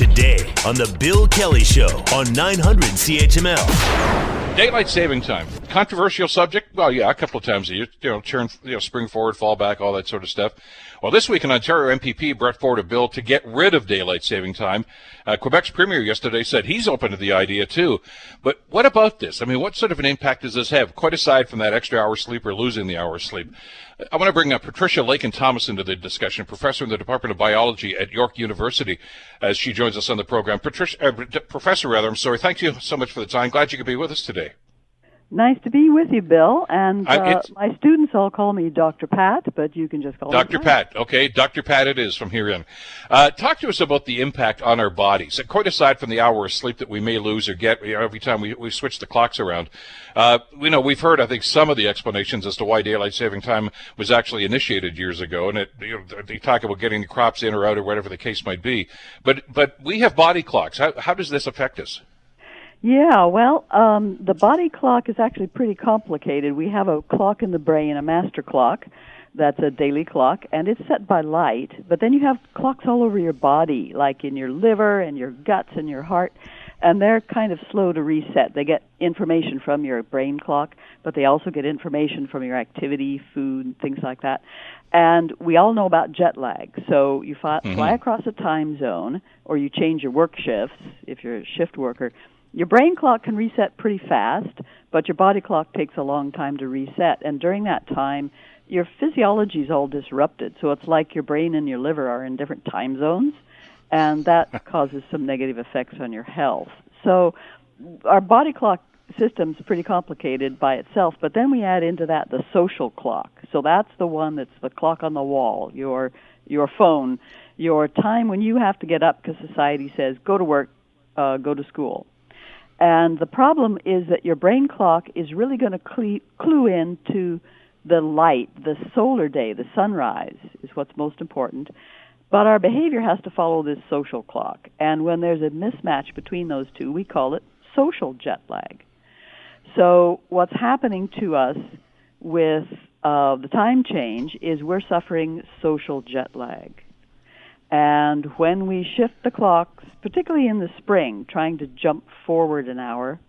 today on The Bill Kelly Show on 900 CHML. Daylight saving time. Controversial subject? Well, yeah, a couple of times a year. You know, turn, you know, spring forward, fall back, all that sort of stuff. Well, this week in Ontario, MPP brought forward a bill to get rid of daylight saving time. Uh, Quebec's premier yesterday said he's open to the idea too. But what about this? I mean, what sort of an impact does this have? Quite aside from that extra hour sleep or losing the hour sleep. I want to bring up Patricia Lakin Thomas into the discussion, professor in the Department of Biology at York University, as she joins us on the program. Patricia, uh, professor, rather, I'm sorry. Thank you so much for the time. Glad you could be with us today. Nice to be with you, Bill. And uh, my students all call me Dr. Pat, but you can just call Dr. me Pat. Pat. Okay, Dr. Pat it is from here in. Uh, talk to us about the impact on our bodies. Quite aside from the hour of sleep that we may lose or get every time we, we switch the clocks around, uh, you know, we've heard, I think, some of the explanations as to why daylight saving time was actually initiated years ago, and it, you know, they talk about getting the crops in or out or whatever the case might be. But but we have body clocks. How, how does this affect us? Yeah, well, um, the body clock is actually pretty complicated. We have a clock in the brain, a master clock, that's a daily clock, and it's set by light. But then you have clocks all over your body, like in your liver and your guts and your heart, and they're kind of slow to reset. They get information from your brain clock, but they also get information from your activity, food, things like that. And we all know about jet lag. So you fly, mm-hmm. fly across a time zone, or you change your work shifts if you're a shift worker your brain clock can reset pretty fast, but your body clock takes a long time to reset. And during that time, your physiology is all disrupted. So it's like your brain and your liver are in different time zones, and that causes some negative effects on your health. So our body clock system's pretty complicated by itself, but then we add into that the social clock. So that's the one that's the clock on the wall, your your phone, your time when you have to get up because society says go to work, uh, go to school. And the problem is that your brain clock is really going to clue, in to the light, the solar day, the sunrise is what's most important. But our behavior has to follow this social clock. And when there's a mismatch between those two, we call it social jet lag. So what's happening to us with uh, the time change is we're suffering social jet lag. And when we shift the clocks, particularly in the spring, trying to jump forward an hour,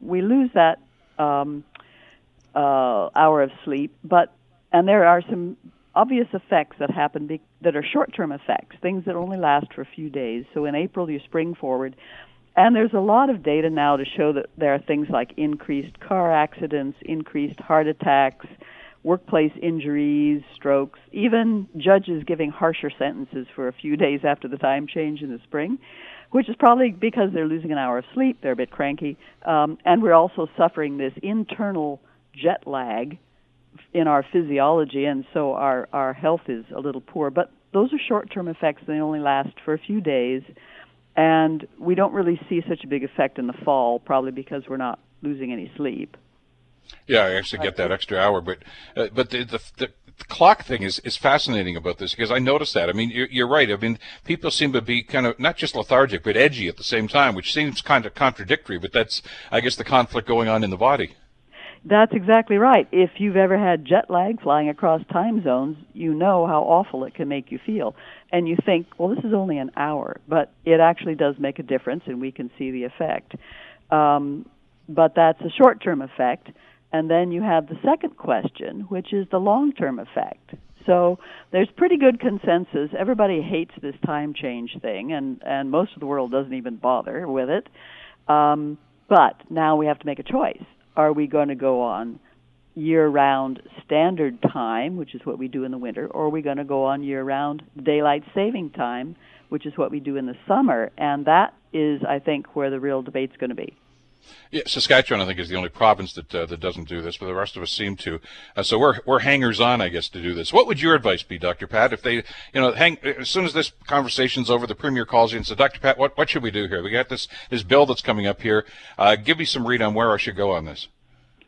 we lose that um, uh, hour of sleep. But and there are some obvious effects that happen be- that are short-term effects, things that only last for a few days. So in April, you spring forward, and there's a lot of data now to show that there are things like increased car accidents, increased heart attacks, workplace injuries, strokes, even judges giving harsher sentences for a few days after the time change in the spring, which is probably because they're losing an hour of sleep, they're a bit cranky, um, and we're also suffering this internal jet lag in our physiology, and so our, our health is a little poor. But those are short term effects, they only last for a few days. And we don't really see such a big effect in the fall, probably because we're not losing any sleep. Yeah, I actually get that extra hour, but uh, but the, the, the the clock thing is, is fascinating about this because I noticed that. I mean, you're, you're right. I mean, people seem to be kind of not just lethargic but edgy at the same time, which seems kind of contradictory. But that's, I guess, the conflict going on in the body. That's exactly right. If you've ever had jet lag flying across time zones, you know how awful it can make you feel. And you think, well, this is only an hour, but it actually does make a difference, and we can see the effect. Um, but that's a short term effect. And then you have the second question, which is the long term effect. So there's pretty good consensus. Everybody hates this time change thing, and, and most of the world doesn't even bother with it. Um, but now we have to make a choice. Are we going to go on year round standard time, which is what we do in the winter, or are we going to go on year round daylight saving time, which is what we do in the summer? And that is, I think, where the real debate's going to be. Yeah, Saskatchewan, I think, is the only province that uh, that doesn't do this, but the rest of us seem to. Uh, so we're we're hangers on, I guess, to do this. What would your advice be, Dr. Pat, if they, you know, hang as soon as this conversation's over, the premier calls you and says, Dr. Pat, what what should we do here? We got this this bill that's coming up here. Uh, give me some read on where I should go on this.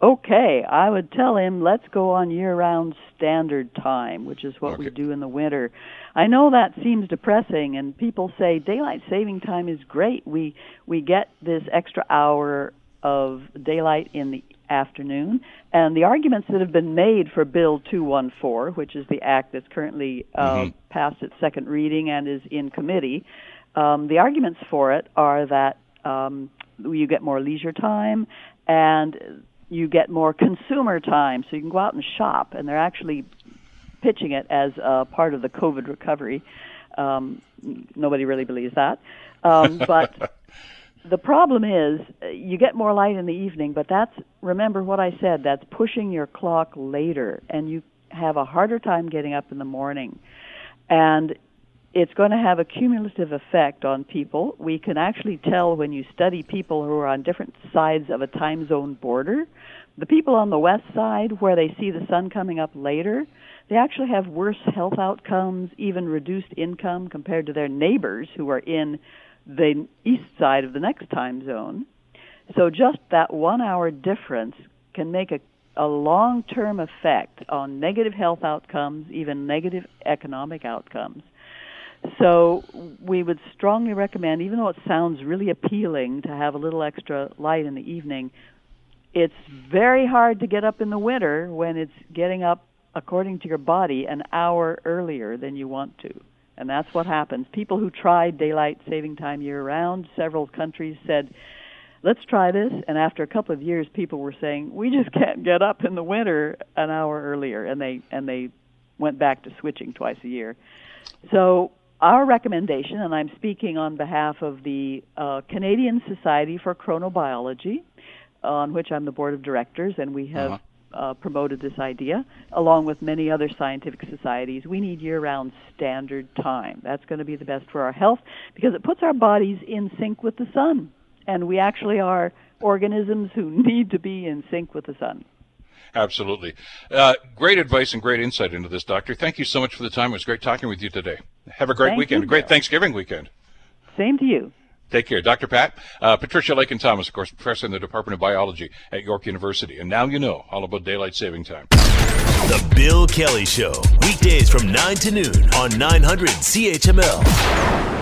Okay, I would tell him let's go on year-round standard time, which is what okay. we do in the winter. I know that seems depressing and people say daylight saving time is great. We we get this extra hour of daylight in the afternoon and the arguments that have been made for bill 214 which is the act that's currently uh, mm-hmm. passed its second reading and is in committee Um, the arguments for it are that um, you get more leisure time and you get more consumer time, so you can go out and shop. And they're actually pitching it as a part of the COVID recovery. Um, nobody really believes that, um, but the problem is uh, you get more light in the evening. But that's remember what I said. That's pushing your clock later, and you have a harder time getting up in the morning. And it's going to have a cumulative effect on people. We can actually tell when you study people who are on different sides of a time zone border. The people on the west side, where they see the sun coming up later, they actually have worse health outcomes, even reduced income compared to their neighbors who are in the east side of the next time zone. So just that one hour difference can make a, a long term effect on negative health outcomes, even negative economic outcomes. So we would strongly recommend, even though it sounds really appealing to have a little extra light in the evening, it's very hard to get up in the winter when it's getting up according to your body an hour earlier than you want to. And that's what happens. People who tried daylight saving time year round, several countries said, let's try this. And after a couple of years, people were saying, we just can't get up in the winter an hour earlier. And they, and they went back to switching twice a year. So our recommendation, and I'm speaking on behalf of the uh, Canadian Society for Chronobiology, on which I'm the board of directors, and we have uh-huh. uh, promoted this idea, along with many other scientific societies. We need year round standard time. That's going to be the best for our health because it puts our bodies in sync with the sun. And we actually are organisms who need to be in sync with the sun. Absolutely. Uh, great advice and great insight into this, Doctor. Thank you so much for the time. It was great talking with you today. Have a great Thank weekend. You, a great Thanksgiving weekend. Same to you. Take care. Dr. Pat, uh, Patricia Lakin Thomas, of course, professor in the Department of Biology at York University. And now you know all about daylight saving time. The Bill Kelly Show, weekdays from 9 to noon on 900 CHML.